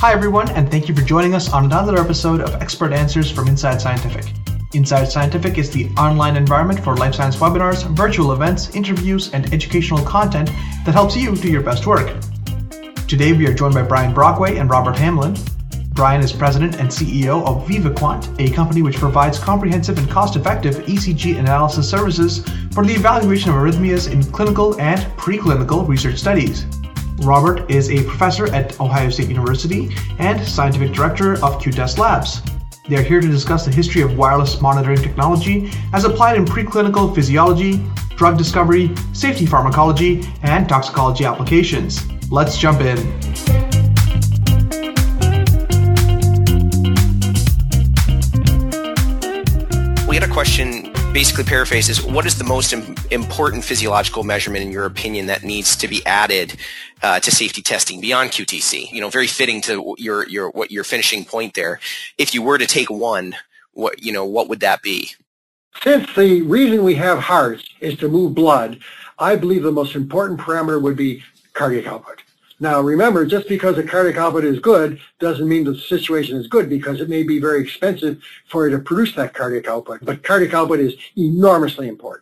Hi, everyone, and thank you for joining us on another episode of Expert Answers from Inside Scientific. Inside Scientific is the online environment for life science webinars, virtual events, interviews, and educational content that helps you do your best work. Today, we are joined by Brian Brockway and Robert Hamlin. Brian is president and CEO of VivaQuant, a company which provides comprehensive and cost effective ECG analysis services for the evaluation of arrhythmias in clinical and preclinical research studies. Robert is a professor at Ohio State University and scientific director of QTest Labs. They are here to discuss the history of wireless monitoring technology as applied in preclinical physiology, drug discovery, safety pharmacology, and toxicology applications. Let's jump in. We had a question basically paraphrases what is the most Im- important physiological measurement in your opinion that needs to be added uh, to safety testing beyond QTC? You know, very fitting to your your what your finishing point there. If you were to take one, what you know, what would that be? Since the reason we have hearts is to move blood, I believe the most important parameter would be cardiac output. Now remember, just because the cardiac output is good doesn't mean the situation is good because it may be very expensive for you to produce that cardiac output. But cardiac output is enormously important.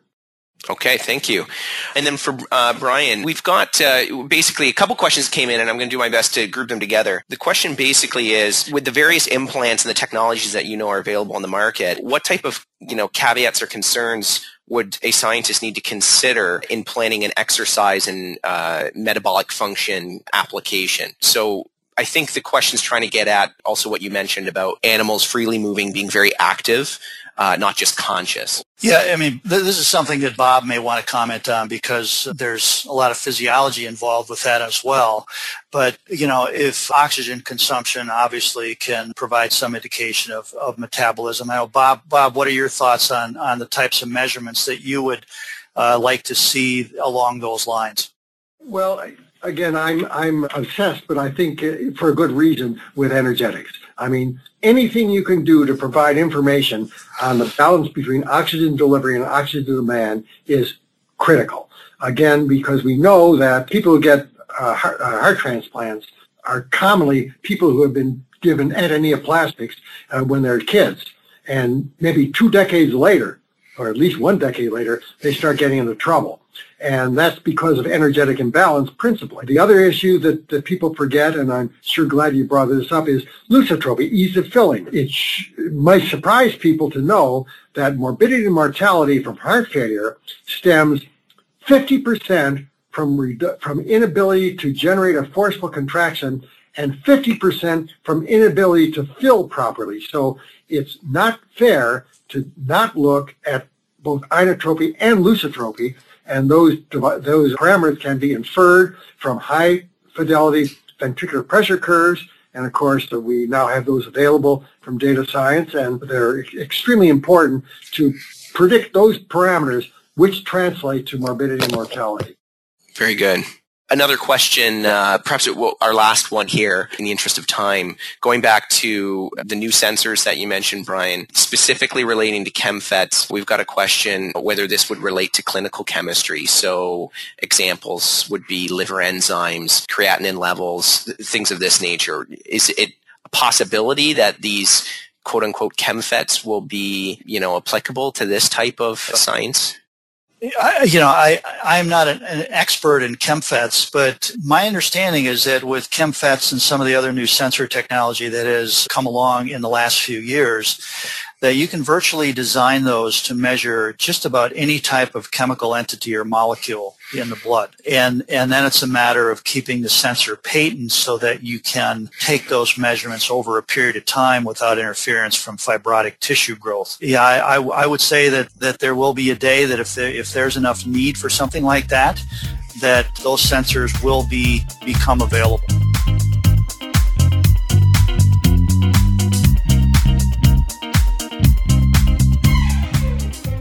Okay, thank you. And then for uh, Brian, we've got uh, basically a couple questions came in, and I'm going to do my best to group them together. The question basically is, with the various implants and the technologies that you know are available on the market, what type of you know caveats or concerns would a scientist need to consider in planning an exercise and uh, metabolic function application? So I think the question is trying to get at also what you mentioned about animals freely moving, being very active uh, not just conscious. Yeah, I mean, th- this is something that Bob may want to comment on because there's a lot of physiology involved with that as well. But, you know, if oxygen consumption obviously can provide some indication of, of metabolism. I know, Bob, Bob, what are your thoughts on, on the types of measurements that you would uh, like to see along those lines? Well, again, I'm I'm obsessed, but I think uh, for a good reason with energetics. I mean, anything you can do to provide information on the balance between oxygen delivery and oxygen demand is critical. Again, because we know that people who get uh, heart, uh, heart, transplants are commonly people who have been given antineoplastics uh, when they're kids, and maybe two decades later, or at least one decade later, they start getting into trouble. And that's because of energetic imbalance principally. The other issue that, that people forget, and I'm sure glad you brought this up, is lusitropy, ease of filling. It sh- might surprise people to know that morbidity and mortality from heart failure stems 50% from, redu- from inability to generate a forceful contraction and 50% from inability to fill properly. So it's not fair to not look at both inotropy and lusitropy, and those those parameters can be inferred from high fidelity ventricular pressure curves, and of course we now have those available from data science, and they're extremely important to predict those parameters which translate to morbidity and mortality. Very good. Another question, uh, perhaps our last one here in the interest of time, going back to the new sensors that you mentioned, Brian, specifically relating to ChemFETs, we've got a question whether this would relate to clinical chemistry. So examples would be liver enzymes, creatinine levels, things of this nature. Is it a possibility that these quote unquote ChemFETs will be, you know, applicable to this type of science? I, you know, I, I'm not an, an, expert in ChemFETs, but my understanding is that with ChemFETs and some of the other new sensor technology that has come along in the last few years, that you can virtually design those to measure just about any type of chemical entity or molecule in the blood. And, and then it's a matter of keeping the sensor patent so that you can take those measurements over a period of time without interference from fibrotic tissue growth. Yeah, I, I, I would say that, that there will be a day that if, there, if there's enough need for something like that, that those sensors will be become available.